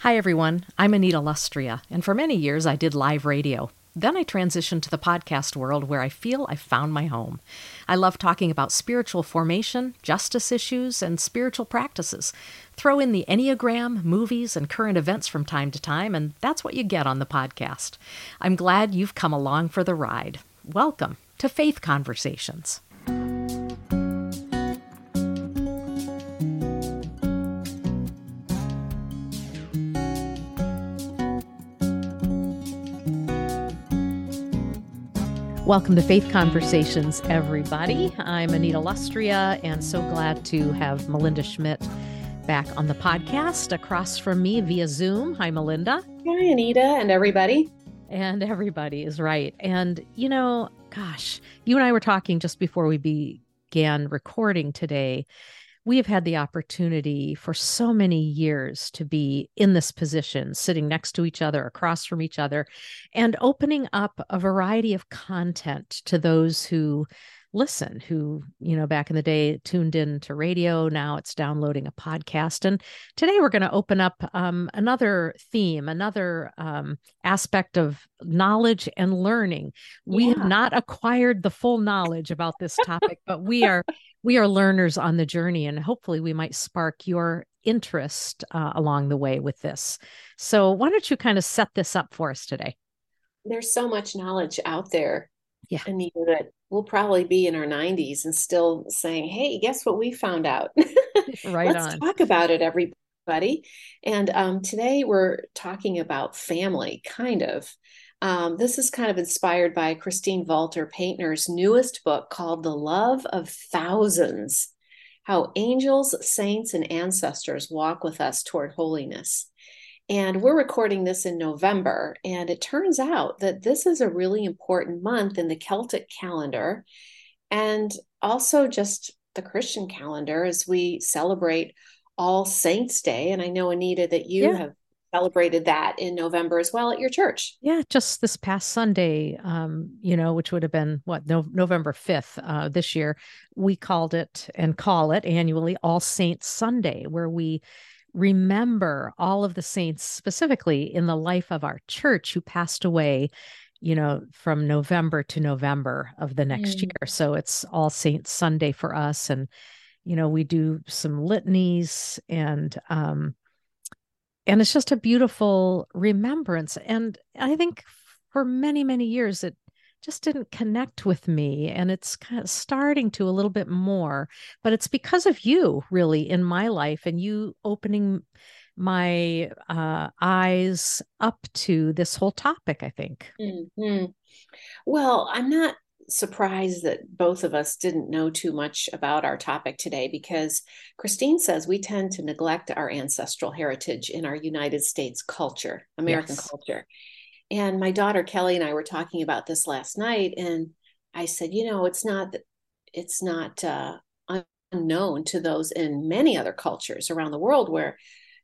Hi, everyone. I'm Anita Lustrea, and for many years I did live radio. Then I transitioned to the podcast world where I feel I found my home. I love talking about spiritual formation, justice issues, and spiritual practices. Throw in the Enneagram, movies, and current events from time to time, and that's what you get on the podcast. I'm glad you've come along for the ride. Welcome to Faith Conversations. Welcome to Faith Conversations, everybody. I'm Anita Lustrea, and so glad to have Melinda Schmidt back on the podcast across from me via Zoom. Hi, Melinda. Hi, Anita, and everybody. And everybody is right. And, you know, gosh, you and I were talking just before we began recording today we have had the opportunity for so many years to be in this position, sitting next to each other, across from each other, and opening up a variety of content to those who listen who you know back in the day tuned in to radio now it's downloading a podcast. And today we're going to open up um, another theme another um, aspect of knowledge and learning. We yeah. have not acquired the full knowledge about this topic but we are we are learners on the journey and hopefully we might spark your interest uh, along the way with this. So why don't you kind of set this up for us today? There's so much knowledge out there yeah. anita that we'll probably be in our 90s and still saying hey guess what we found out right let's on. talk about it everybody and um, today we're talking about family kind of um, this is kind of inspired by Christine Valters Paintner's newest book called The Love of Thousands How Angels, Saints, and Ancestors Walk with Us Toward Holiness. And we're recording this in November. And it turns out that this is a really important month in the Celtic calendar and also just the Christian calendar as we celebrate All Saints Day. And I know, Anita, that you yeah. have celebrated that in November as well at your church. Yeah, just this past Sunday, um, you know, which would have been what no, November fifth uh, this year. We called it and call it annually All Saints Sunday, where we remember all of the saints specifically in the life of our church who passed away you know from november to november of the next mm. year so it's all saints sunday for us and you know we do some litanies and um and it's just a beautiful remembrance and i think for many many years it just didn't connect with me and it's kind of starting to a little bit more but it's because of you really in my life and you opening my uh, eyes up to this whole topic i think mm-hmm. well i'm not surprised that both of us didn't know too much about our topic today because Christine says we tend to neglect our ancestral heritage in our United States culture, American yes. culture. And my daughter Kelly and I were talking about this last night, and I said, you know, it's not it's not uh, unknown to those in many other cultures around the world where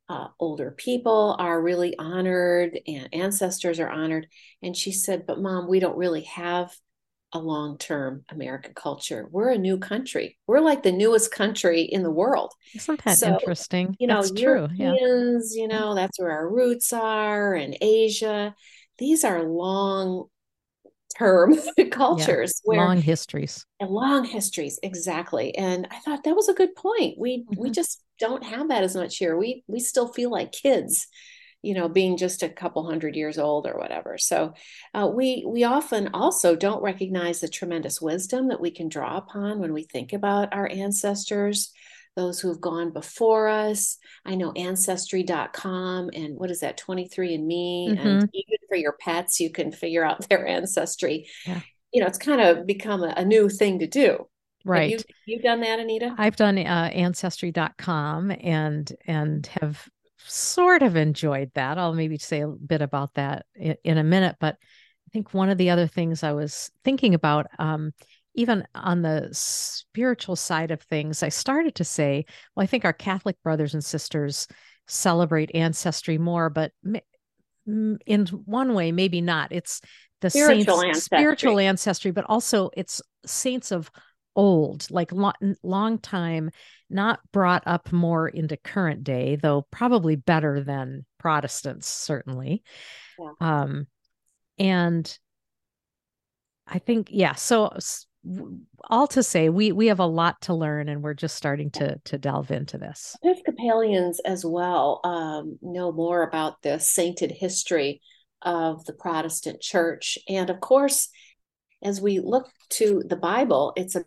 uh, older people are really honored and ancestors are honored. And she said, but mom, we don't really have a long term American culture. We're a new country. We're like the newest country in the world. Isn't that so, interesting? You know, that's Europeans, true. Yeah. you know, that's where our roots are, and Asia these are long term cultures yeah, where long histories. Long histories exactly. And i thought that was a good point. We mm-hmm. we just don't have that as much here. We we still feel like kids you know being just a couple hundred years old or whatever. So uh, we we often also don't recognize the tremendous wisdom that we can draw upon when we think about our ancestors those who have gone before us. I know ancestry.com and what is that 23andme mm-hmm. and even for your pets you can figure out their ancestry. Yeah. You know, it's kind of become a, a new thing to do. Right. Have you, have done that, Anita? I've done uh, ancestry.com and and have sort of enjoyed that. I'll maybe say a bit about that in, in a minute, but I think one of the other things I was thinking about um, even on the spiritual side of things, I started to say, well, I think our Catholic brothers and sisters celebrate ancestry more, but in one way, maybe not. It's the spiritual saints, ancestry. spiritual ancestry, but also it's saints of old, like long, long time, not brought up more into current day, though probably better than Protestants, certainly. Yeah. Um, and I think, yeah. So all to say, we we have a lot to learn, and we're just starting to to delve into this. Episcopalians as well um, know more about the sainted history of the Protestant Church, and of course, as we look to the Bible, it's a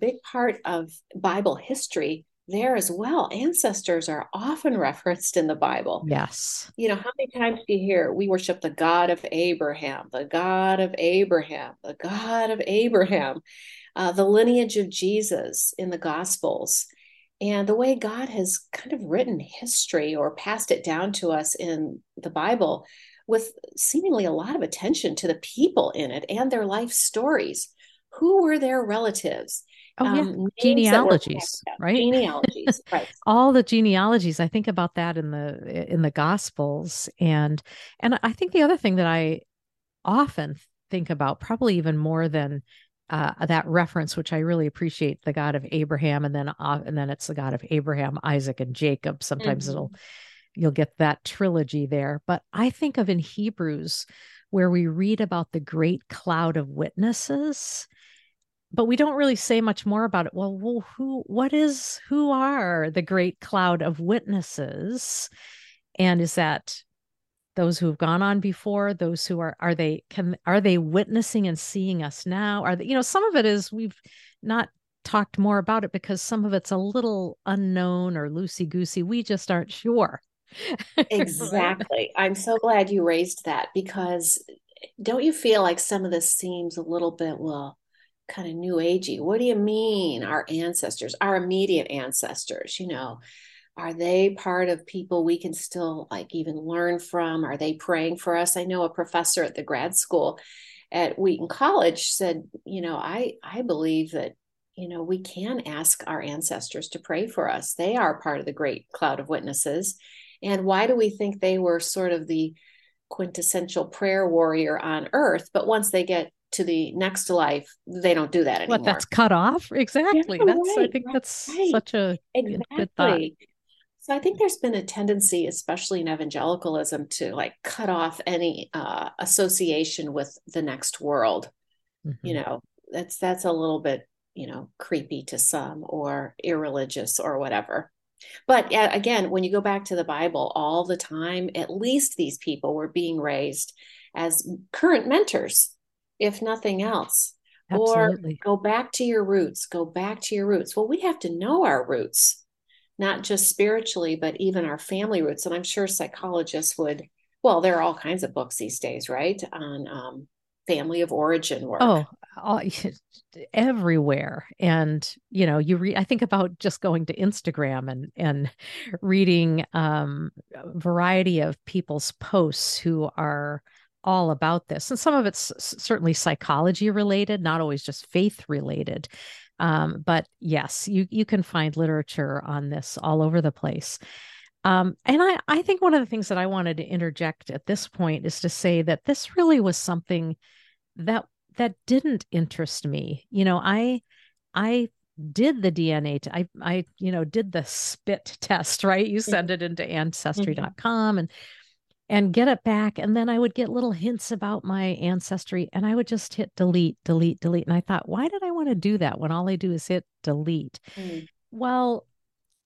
big part of Bible history there as well. Ancestors are often referenced in the Bible. Yes. You know, how many times do you hear we worship the God of Abraham, the God of Abraham, the God of Abraham, uh, the lineage of Jesus in the Gospels? And the way God has kind of written history or passed it down to us in the Bible with seemingly a lot of attention to the people in it and their life stories. Who were their relatives? Oh yeah, um, genealogies, right? Genealogies, right? All the genealogies. I think about that in the in the Gospels, and and I think the other thing that I often think about, probably even more than uh, that reference, which I really appreciate, the God of Abraham, and then uh, and then it's the God of Abraham, Isaac, and Jacob. Sometimes mm-hmm. it'll you'll get that trilogy there, but I think of in Hebrews where we read about the great cloud of witnesses but we don't really say much more about it. Well, well, who, what is, who are the great cloud of witnesses? And is that those who have gone on before, those who are, are they, can, are they witnessing and seeing us now? Are they, you know, some of it is we've not talked more about it because some of it's a little unknown or loosey goosey. We just aren't sure. exactly. I'm so glad you raised that because don't you feel like some of this seems a little bit, well, kind of new agey. What do you mean, our ancestors, our immediate ancestors? You know, are they part of people we can still like even learn from? Are they praying for us? I know a professor at the grad school at Wheaton College said, you know, I I believe that you know we can ask our ancestors to pray for us. They are part of the great cloud of witnesses. And why do we think they were sort of the quintessential prayer warrior on earth? But once they get to the next life, they don't do that anymore. What that's cut off? Exactly. Yeah, that's right, I think that's right. such a exactly. So I think there's been a tendency, especially in evangelicalism, to like cut off any uh, association with the next world. Mm-hmm. You know, that's that's a little bit you know creepy to some or irreligious or whatever. But yeah, again, when you go back to the Bible, all the time, at least these people were being raised as current mentors if nothing else. Absolutely. Or go back to your roots, go back to your roots. Well, we have to know our roots, not just spiritually, but even our family roots. And I'm sure psychologists would, well, there are all kinds of books these days, right? On um, family of origin work. Oh, all, everywhere. And, you know, you read, I think about just going to Instagram and, and reading um, a variety of people's posts who are, all about this. And some of it's certainly psychology related, not always just faith related. Um, but yes, you you can find literature on this all over the place. Um, and I, I think one of the things that I wanted to interject at this point is to say that this really was something that that didn't interest me. You know, I I did the DNA. T- I I you know did the spit test. Right, you mm-hmm. send it into ancestry.com mm-hmm. and and get it back. And then I would get little hints about my ancestry and I would just hit delete, delete, delete. And I thought, why did I want to do that when all I do is hit delete? Mm. Well,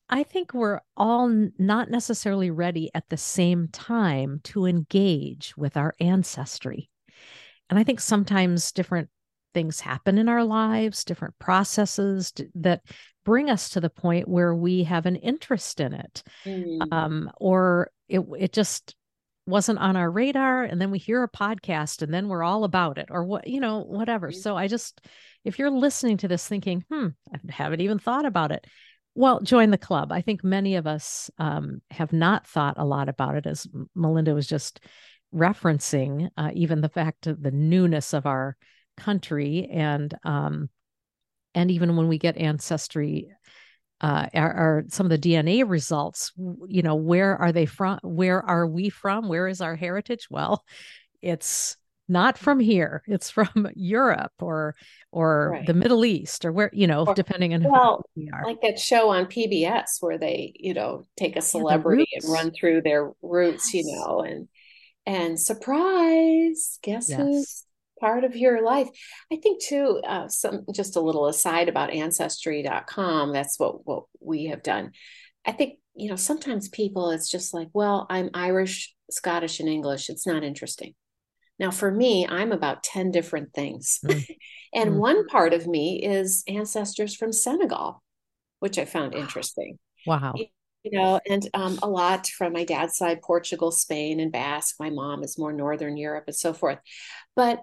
I think we're all not necessarily ready at the same time to engage with our ancestry. And I think sometimes different things happen in our lives, different processes that bring us to the point where we have an interest in it. Mm. Um, or it, it just wasn't on our radar and then we hear a podcast and then we're all about it or what you know whatever mm-hmm. so i just if you're listening to this thinking hmm i haven't even thought about it well join the club i think many of us um, have not thought a lot about it as melinda was just referencing uh, even the fact of the newness of our country and um, and even when we get ancestry uh, are, are, some of the DNA results. You know, where are they from? Where are we from? Where is our heritage? Well, it's not from here. It's from Europe or or right. the Middle East or where you know, or, depending on well, who we are. Like that show on PBS where they you know take a celebrity yeah, and run through their roots, yes. you know, and and surprise, guess yes. who's part of your life. I think too. Uh, some just a little aside about ancestry.com. That's what what we have done. I think you know sometimes people it's just like, well, I'm Irish, Scottish, and English. It's not interesting now, for me, I'm about 10 different things. Mm. and mm. one part of me is ancestors from Senegal, which I found interesting. Wow. You know, and um, a lot from my dad's side, Portugal, Spain, and Basque. My mom is more Northern Europe and so forth. But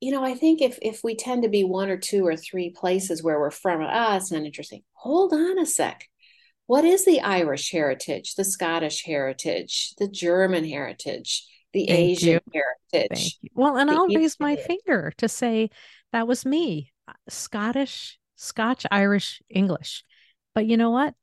you know, I think if if we tend to be one or two or three places where we're from, ah, it's not interesting. Hold on a sec. What is the Irish heritage, the Scottish heritage, the German heritage? the Thank Asian you. heritage. Well, and I'll raise my finger to say that was me uh, Scottish, Scotch, Irish, English. But you know what?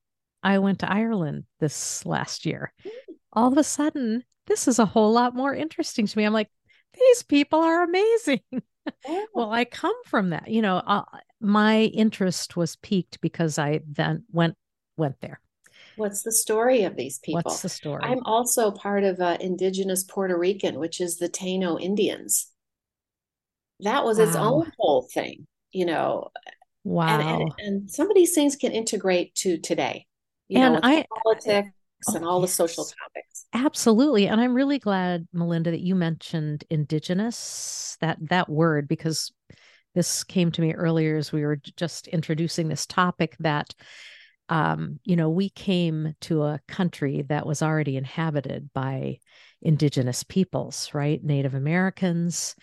I went to Ireland this last year. Mm. All of a sudden, this is a whole lot more interesting to me. I'm like, these people are amazing. Yeah. well, I come from that. You know, uh, my interest was piqued because I then went went there. What's the story of these people? What's the story? I'm also part of uh, Indigenous Puerto Rican, which is the Taino Indians. That was wow. its own whole thing, you know. Wow. And, and, and, some of these things can integrate to today, you and know, I, politics oh, and all yes. the social topics. Absolutely. And I'm really glad, Melinda, that you mentioned indigenous, that that word, because this came to me earlier as we were just introducing this topic that um, you know, we came to a country that was already inhabited by indigenous peoples, right? Native Americans.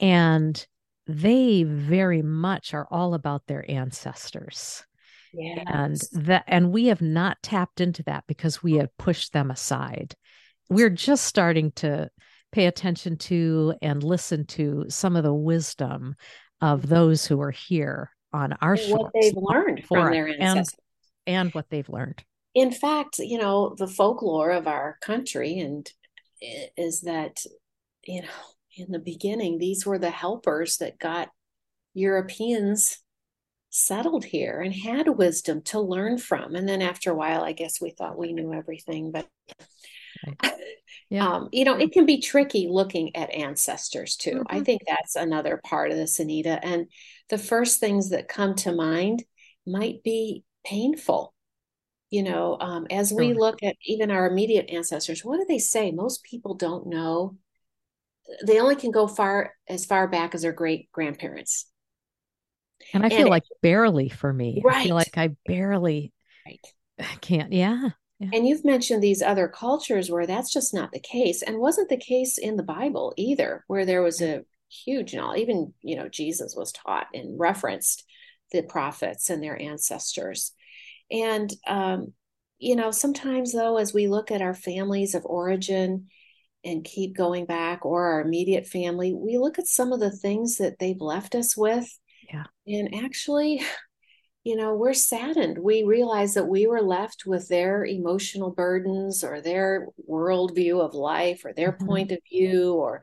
And they very much are all about their ancestors. Yes. And that and we have not tapped into that because we have pushed them aside. We're just starting to pay attention to and listen to some of the wisdom of mm-hmm. those who are here on our shores. What they've learned from their ancestors and what they've learned. In fact, you know, the folklore of our country and is that, you know, in the beginning, these were the helpers that got Europeans settled here and had wisdom to learn from. And then after a while, I guess we thought we knew everything, but yeah. um, you know, it can be tricky looking at ancestors too. Mm-hmm. I think that's another part of this, Anita. And the first things that come to mind might be painful you know um, as we look at even our immediate ancestors what do they say most people don't know they only can go far as far back as their great grandparents and i feel and like it, barely for me right. i feel like i barely right. can't yeah, yeah and you've mentioned these other cultures where that's just not the case and wasn't the case in the bible either where there was a huge knowledge even you know jesus was taught and referenced the prophets and their ancestors. And, um, you know, sometimes though, as we look at our families of origin and keep going back or our immediate family, we look at some of the things that they've left us with. Yeah. And actually, you know, we're saddened. We realize that we were left with their emotional burdens or their worldview of life or their mm-hmm. point of view or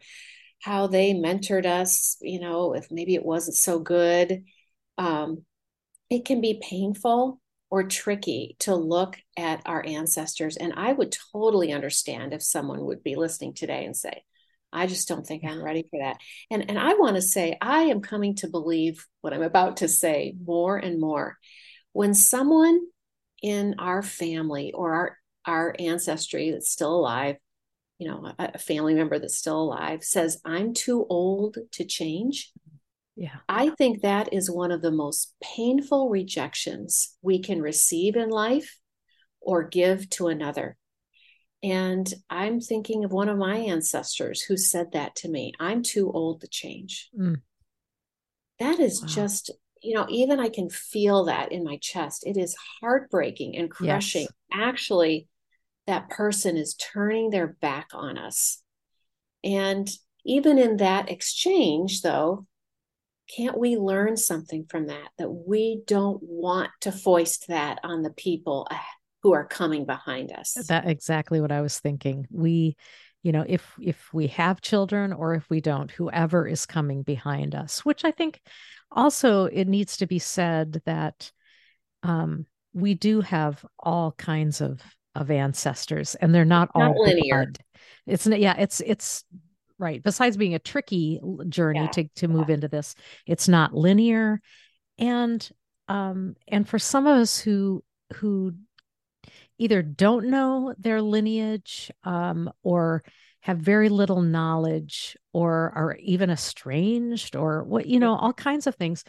how they mentored us, you know, if maybe it wasn't so good um, it can be painful or tricky to look at our ancestors. And I would totally understand if someone would be listening today and say, I just don't think I'm ready for that. And and I want to say I am coming to believe what I'm about to say more and more. When someone in our family or our our ancestry that's still alive, you know, a, a family member that's still alive says I'm too old to change, yeah. I think that is one of the most painful rejections we can receive in life or give to another. And I'm thinking of one of my ancestors who said that to me I'm too old to change. Mm. That is wow. just, you know, even I can feel that in my chest. It is heartbreaking and crushing. Yes. Actually, that person is turning their back on us. And even in that exchange, though, can't we learn something from that that we don't want to foist that on the people who are coming behind us that exactly what i was thinking we you know if if we have children or if we don't whoever is coming behind us which i think also it needs to be said that um, we do have all kinds of of ancestors and they're not, not all linear blood. it's yeah it's it's right besides being a tricky journey yeah. to to move yeah. into this it's not linear and um and for some of us who who either don't know their lineage um or have very little knowledge or are even estranged or what you know all kinds of things.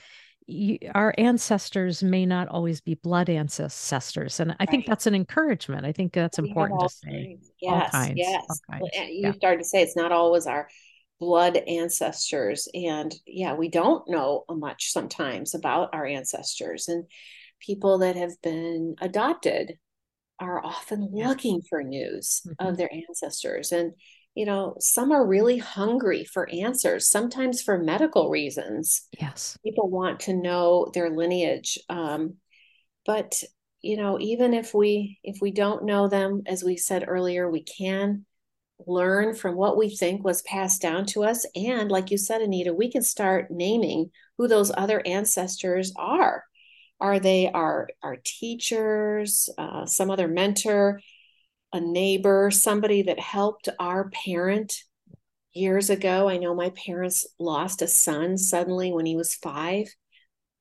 You, our ancestors may not always be blood ancestors and i right. think that's an encouragement. I think that's we important to say. yes kinds, yes. You yeah. started to say it's not always our blood ancestors and yeah we don't know much sometimes about our ancestors and people that have been adopted are often yeah. looking for news mm-hmm. of their ancestors and you know, some are really hungry for answers, sometimes for medical reasons. Yes. People want to know their lineage. Um, but you know, even if we if we don't know them, as we said earlier, we can learn from what we think was passed down to us. And like you said, Anita, we can start naming who those other ancestors are. Are they our our teachers, uh, some other mentor? a neighbor, somebody that helped our parent years ago. I know my parents lost a son suddenly when he was five.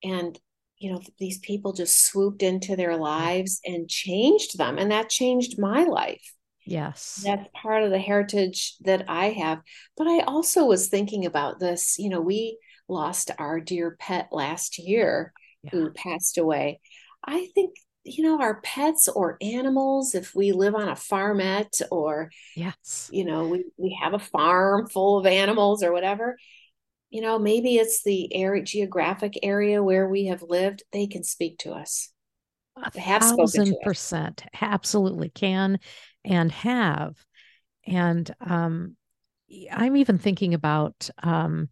And, you know, these people just swooped into their lives and changed them. And that changed my life. Yes. That's part of the heritage that I have. But I also was thinking about this. You know, we lost our dear pet last year yeah. who passed away. I think you know our pets or animals if we live on a farmette or yes you know we, we have a farm full of animals or whatever you know maybe it's the area geographic area where we have lived they can speak to us a have thousand percent us. absolutely can and have and um i'm even thinking about um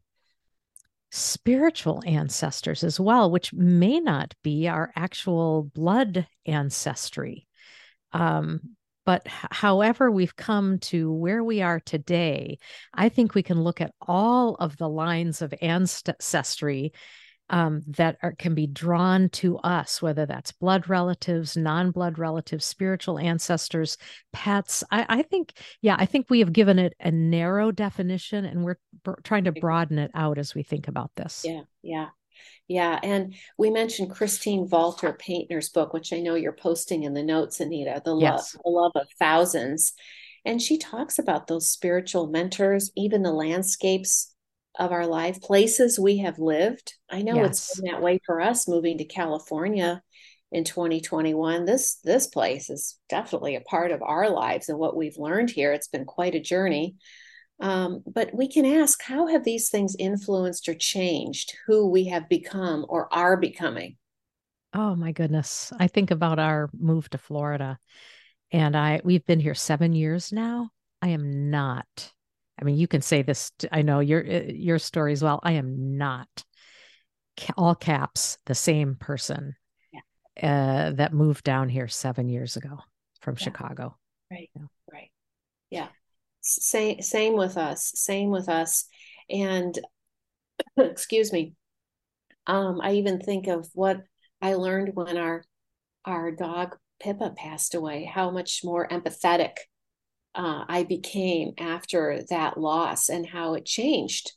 spiritual ancestors as well, which may not be our actual blood ancestry. Um, but however we've come to where we are today, I think we can look at all of the lines of ancestry um, that are, can be drawn to us, whether that's blood relatives, non blood relatives, spiritual ancestors, pets. I, I, think, yeah, I think we have given it a narrow definition and we're b- trying to broaden it out as we think about this. Yeah, yeah. Yeah, and we mentioned Christine Valters Paintner's book, which I know you're posting in the notes, Anita, The yes. Love, The Love of Thousands. And she talks about those spiritual mentors, even the landscapes of our life, places we have lived. I know yes. it's been that way for us moving to California in 2021. This this place is definitely a part of our lives and what we've learned here. It's been quite a journey. Um, but we can ask, how have these things influenced or changed who we have become or are becoming? Oh my goodness. I think about our move to Florida and I we've been here 7 years now. I am not I mean, you can say this. I know your uh, your story as well. I am not all caps the same person yeah. uh, that moved down here seven years ago from yeah. Chicago. Right. Yeah. Right. Yeah. Same. Same with us. Same with us. And excuse me. Um, I even think of what I learned when our our dog Pippa passed away. How much more empathetic uh, I became after that loss and how it changed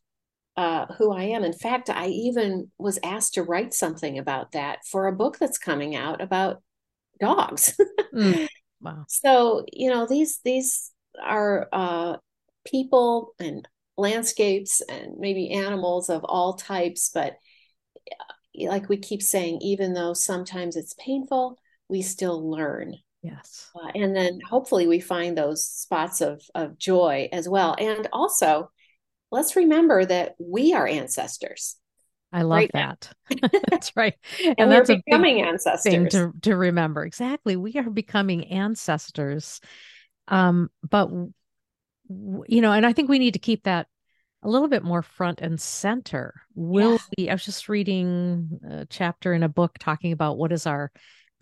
uh, who I am. In fact, I even was asked to write something about that for a book that's coming out about dogs. mm, wow. So you know these these are uh, people and landscapes and maybe animals of all types, but like we keep saying, even though sometimes it's painful, we still learn Yes. Uh, and then hopefully we find those spots of, of joy as well. And also, let's remember that we are ancestors. I love right that. that's right. And, and that's becoming ancestors. Thing to, to remember. Exactly. We are becoming ancestors. Um, but you know, and I think we need to keep that a little bit more front and center. Will yeah. we I was just reading a chapter in a book talking about what is our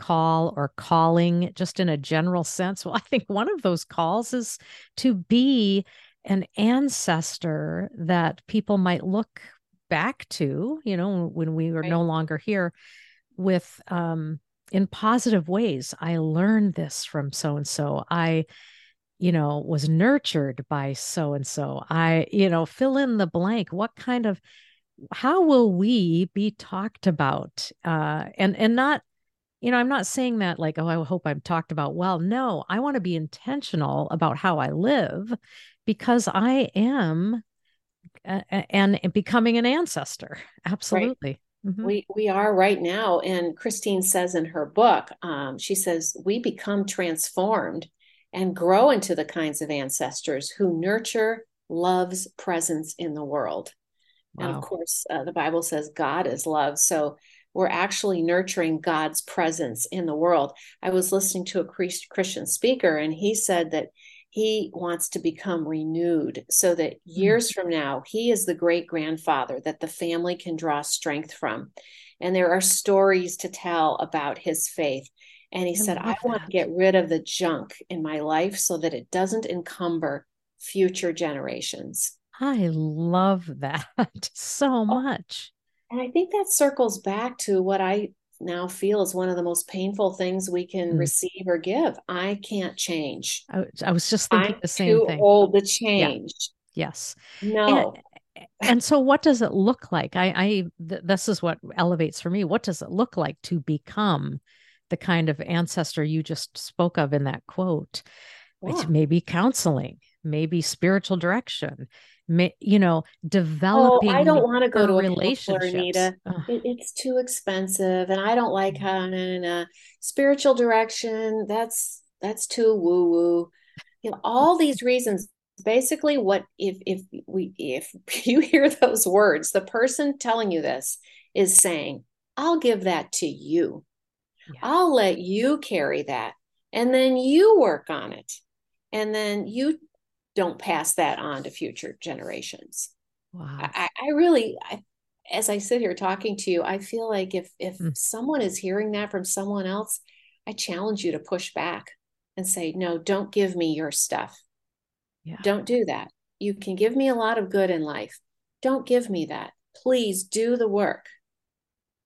call or calling just in a general sense? Well, I think one of those calls is to be an ancestor that people might look back to, you know, when we were right. no longer here with um in positive ways. I learned this from so and so. I you know was nurtured by so and so. I you know fill in the blank. What kind of how will we be talked about uh and and not you know i'm not saying that like oh i hope i'm talked about well no i want to be intentional about how i live because i am uh, and becoming an ancestor absolutely right. mm-hmm. we we are right now and christine says in her book um, she says we become transformed and grow into the kinds of ancestors who nurture love's presence in the world Wow. And of course, uh, the Bible says God is love. So we're actually nurturing God's presence in the world. I was listening to a Christian speaker, and he said that he wants to become renewed so that hmm. years from now, he is the great grandfather that the family can draw strength from. And there are stories to tell about his faith. And he I said, I want to get rid of the junk in my life so that it doesn't encumber future generations. I love that so oh, much. And I think that circles back to what I now feel is one of the most painful things we can mm. receive or give. I can't change. I, I was just thinking I'm the same too thing. old to change. Yeah. Yes. No. And, and, so, what does it look like? I, I th- this is what elevates for me. What does it look like to become the kind of ancestor you just spoke of in that quote? Yeah. It's maybe counseling, maybe spiritual direction, you know, developing. Oh, I don't want to go to a relationships. Anita. It, it's too expensive, and I don't like how in a spiritual direction. That's that's too woo woo. You know, all these reasons. Basically, what if if we if you hear those words, the person telling you this is saying, "I'll give that to you. Yeah. I'll let you carry that, and then you work on it." and then you don't pass that on to future generations. Wow. I, I really, I, as I sit here talking to you, I feel like if if mm. someone is hearing that from someone else, I challenge you to push back and say, no, don't give me your stuff. Yeah. Don't do that. You can give me a lot of good in life. Don't give me that. Please do the work.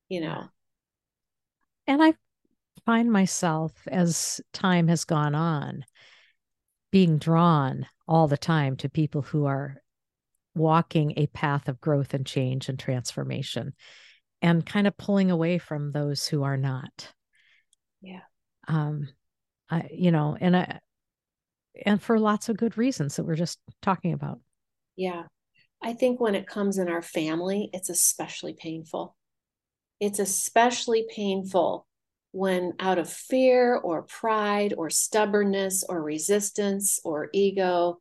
You know. And I find myself as time has gone on being drawn all the time to people who are walking a path of growth and change and transformation and kind of pulling away from those who are not. Yeah. Um i you know and i and for lots of good reasons that we're just talking about. Yeah. I think when it comes in our family it's especially painful. It's especially painful when out of fear or pride or stubbornness or resistance or ego,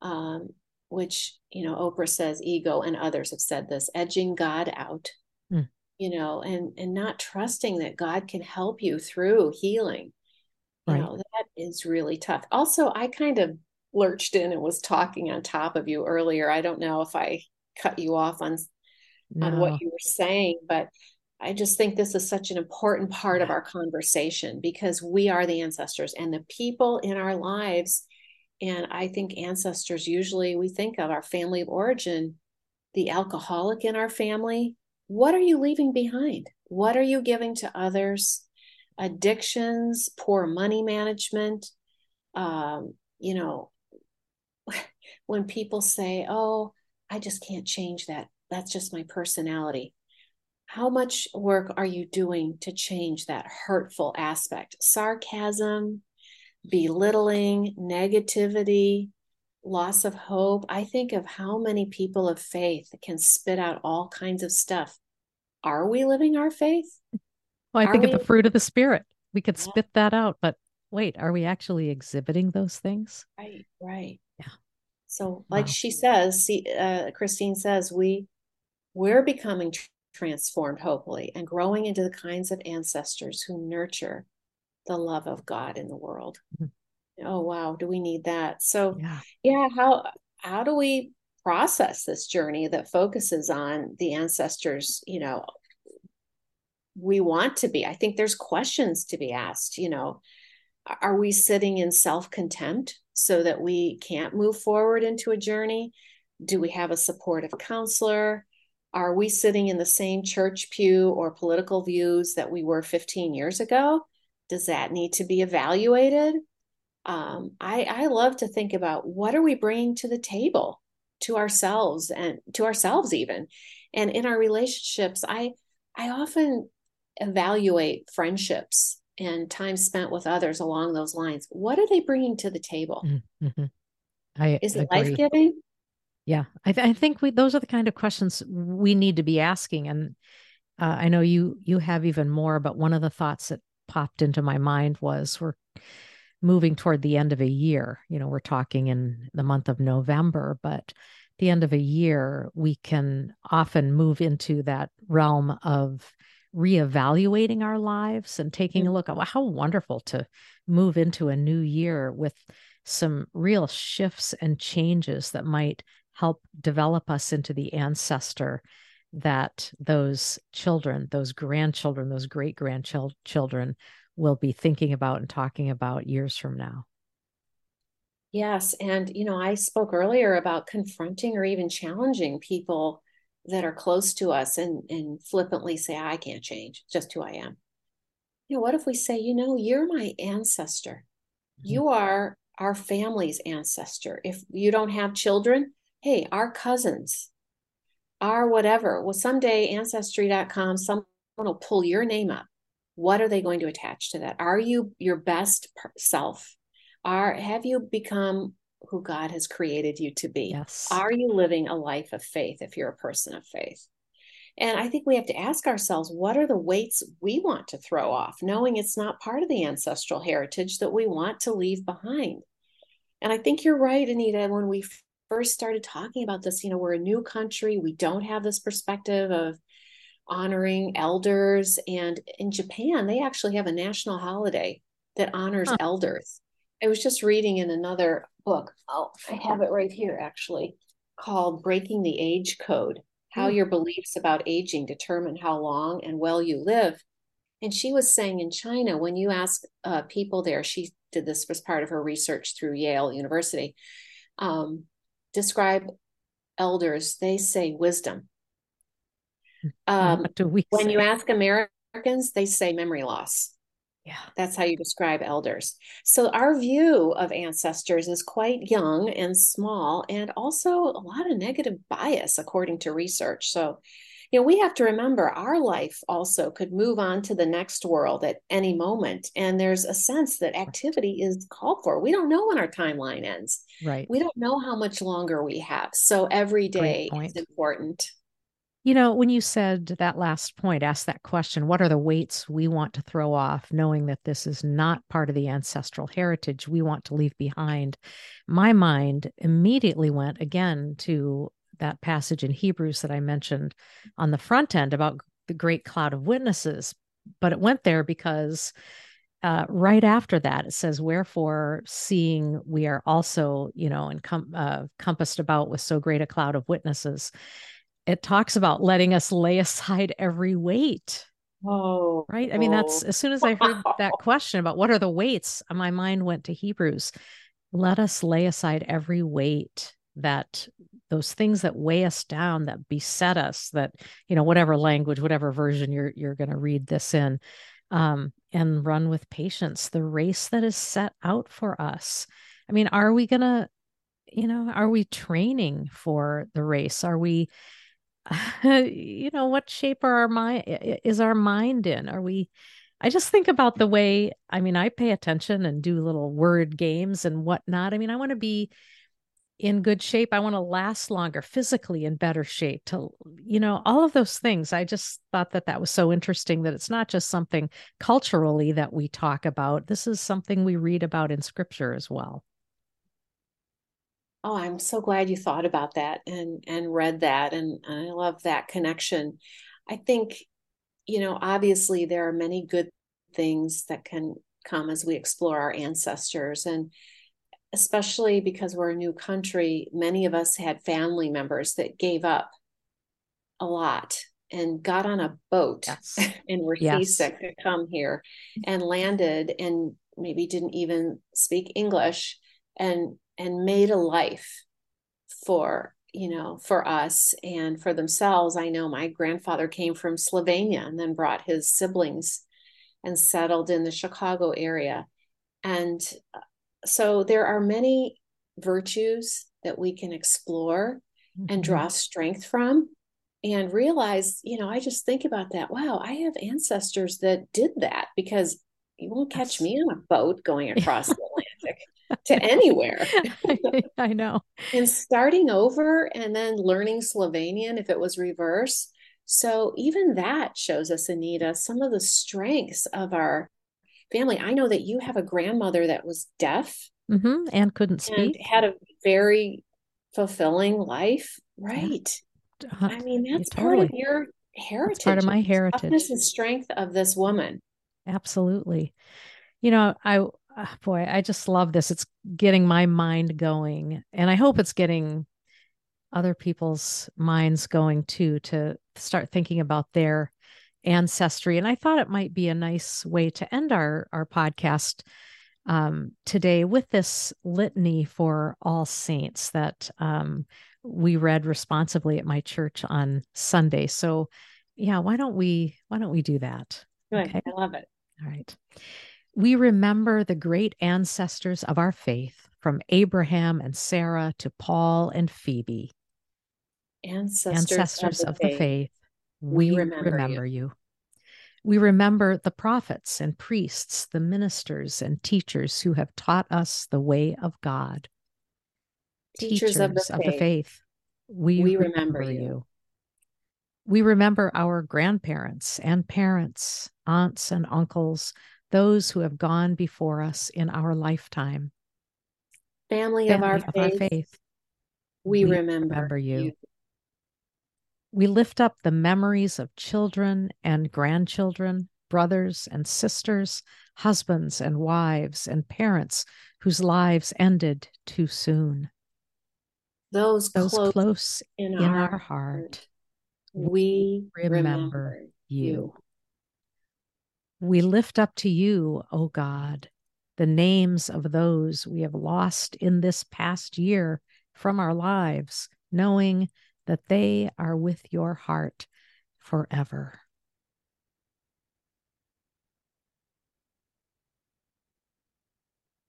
um, which, you know, Oprah says ego and others have said this, edging God out, mm. you know, and, and not trusting that God can help you through healing. You know, that is really tough. Also, I kind of lurched in and was talking on top of you earlier. I don't know if I cut you off on no. on what you were saying, but I just think this is such an important part of our conversation because we are the ancestors and the people in our lives. And I think ancestors usually we think of our family of origin, the alcoholic in our family. What are you leaving behind? What are you giving to others? Addictions, poor money management. Um, you know, when people say, oh, I just can't change that. That's just my personality how much work are you doing to change that hurtful aspect? Sarcasm, belittling, negativity, loss of hope. I think of how many people of faith can spit out all kinds of stuff. Are we living our faith? Well, I are think we... of the fruit of the spirit. We could yeah. spit that out, but wait, are we actually exhibiting those things? Right, right. Yeah. So, like wow. she says, see, uh, Christine says, we we're becoming transformed, hopefully, and growing into the kinds of ancestors who nurture the love of God in the world. Mm-hmm. Oh wow, do we need that? So yeah. yeah, how how do we process this journey that focuses on the ancestors, you know, we want to be. I think there's questions to be asked. You know, are we sitting in self contempt so that we can't move forward into a journey? Do we have a supportive counselor? Are we sitting in the same church pew or political views that we were 15 years ago? Does that need to be evaluated? Um, I, I love to think about what are we bringing to the table to ourselves and to ourselves even and in our relationships i i often evaluate friendships and time spent with others along those lines what are they bringing to the table mm-hmm. I is it life giving yeah I, th- I, think we those are the kind of questions we need to be asking and uh, i know you you have even more but one of the thoughts that popped into my mind was we're moving toward the end of a year you know we're talking in the month of november but the end of a year we can often move into that realm of reevaluating our lives and taking a mm. look at well, how wonderful to move into a new year with some real shifts and changes that might help develop us into the ancestor that those children, those grandchildren, those great grandchildren will be thinking about and talking about years from now. Yes. And, you know, I spoke earlier about confronting or even challenging people that are close to us and, and flippantly say, I can't change, just who I am. You know, what if we say, you know, you're my ancestor? Mm-hmm. You are our family's ancestor. If you don't have children, hey, our cousins, our whatever. Well, someday ancestry.com, someone will pull your name up. What are they going to attach to that? Are you your best self? Are have you become who God has created you to be? Yes. Are you living a life of faith if you're a person of faith? And I think we have to ask ourselves what are the weights we want to throw off, knowing it's not part of the ancestral heritage that we want to leave behind. And I think you're right, Anita, when we first started talking about this, you know, we're a new country, we don't have this perspective of honoring elders. And in Japan, they actually have a national holiday that honors huh. elders. I was just reading in another book. Oh, I have it right here actually, called Breaking the Age Code How mm. Your Beliefs About Aging Determine How Long and Well You Live. And she was saying in China, when you ask uh, people there, she did this as part of her research through Yale University, um, describe elders, they say wisdom. Um, when you ask Americans, they say memory loss. Yeah. That's how you describe elders. So our view of ancestors is quite young and small, and also a lot of negative bias, according to research. So, you know, we have to remember our life also could move on to the next world at any moment. And there's a sense that activity is called for. We don't know when our timeline ends. Right. We don't know how much longer we have. So every day is important. You know, when you said that last point, ask that question, what are the weights we want to throw off, knowing that this is not part of the ancestral heritage we want to leave behind? My mind immediately went again to that passage in Hebrews that I mentioned on the front end about the great cloud of witnesses. But it went there because uh, right after that, it says, Wherefore, seeing we are also, you know, encom- uh, compassed about with so great a cloud of witnesses it talks about letting us lay aside every weight. Oh, right. I mean, that's as soon as I heard that question about what are the weights, my mind went to Hebrews. Let us lay aside every weight that those things that weigh us down, that beset us, that, you know, whatever language, whatever version you're you're going to read this in, um, and run with patience the race that is set out for us. I mean, are we gonna, you know, are we training for the race? Are we you know what shape are our mind is our mind in are we i just think about the way i mean i pay attention and do little word games and whatnot i mean i want to be in good shape i want to last longer physically in better shape to you know all of those things. I just thought that that was so interesting that it's not just something culturally that we talk about this is something we read about in scripture as well. Oh i'm so glad you thought about that and and read that and, and i love that connection. I think you know obviously there are many good things that can come as we explore our ancestors and especially because we're a new country many of us had family members that gave up a lot and got on a boat Yes. and were Yes. seasick to come here and landed and maybe didn't even speak English and and made a life for you know for us and for themselves i know my grandfather came from slovenia and then brought his siblings and settled in the chicago area and so there are many virtues that we can explore and Mhm. draw strength from and realize you know i just think about that wow i have ancestors that did that because you won't catch me on a boat going across the atlantic to anywhere I know. and starting over and then learning Slovenian if it was reverse. So even that shows us, Anita, some of the strengths of our family. I know that you have a grandmother that was deaf hmm And couldn't and speak. had a very fulfilling life. Right. Uh, I mean, yeah, that's part of your heritage. part of my heritage. Toughness and strength of this woman. Absolutely. You know, I, uh, boy, I just love this. It's getting my mind going. And I hope it's getting other people's minds going too to start thinking about their ancestry. And I thought it might be a nice way to end our, our podcast um, today with this litany for all saints that um, we read responsibly at my church on Sunday. So, yeah, why don't we why don't we do that? Good. Okay. I love it. All right. We remember the great ancestors of our faith, from Abraham and Sarah to Paul and Phoebe, Ancestors, ancestors of the faith. We, We remember you. remember you. We remember the prophets and priests, the ministers and teachers who have taught us the way of God. Teachers of the faith. faith, we, We remember, remember you. you. We remember our grandparents and parents, aunts and uncles, those who have gone before us in our lifetime. Family, of, our, of faith, our faith, we, we remember, remember you. We lift up the memories of children and grandchildren, brothers and sisters, husbands and wives, and parents whose lives ended too soon. Those, Those close, close in, in our, our heart, we remember remember you. you. We lift up to you, O God, the names of those we have lost in this past year from our lives, knowing that they are with your heart forever.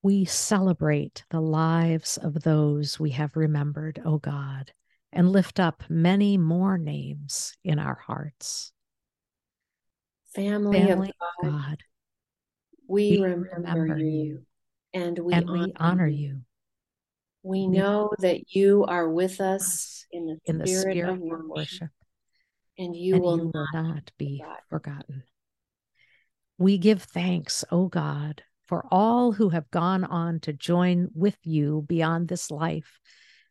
We celebrate the lives of those we have remembered, O God, and lift up many more names in our hearts. Family, Family of God, God, we, we remember, remember you, you, and we and honor, we honor you. you We know that you are with us in the in the spirit, spirit of worship, worship, and you and will you will not not be forgotten. forgotten. We give thanks, O God, for all who have gone on to join with you beyond this life.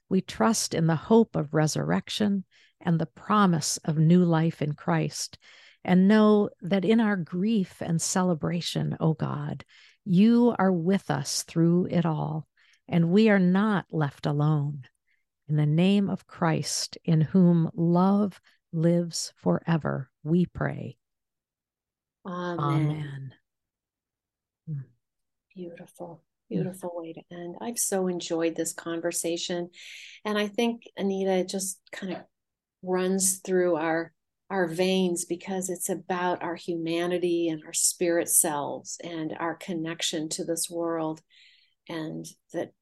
We trust in the hope of resurrection and the promise of new life in Christ, and know that in our grief and celebration, O God, you are with us through it all, and we are not left alone. In the name of Christ, in whom love lives forever, we pray. Amen. Amen. Beautiful, Mm. beautiful way to end. I've so enjoyed this conversation. And I think, Anita, just kind of runs through our our veins because it's about our humanity and our spirit selves and our connection to this world and that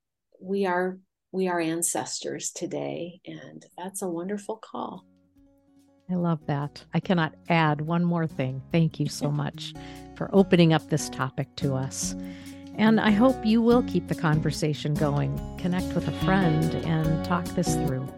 we are we are ancestors today and that's a wonderful call I love that. I cannot add one more thing. Thank you so much for opening up this topic to us. And I hope you will keep the conversation going, connect with a friend, and talk this through.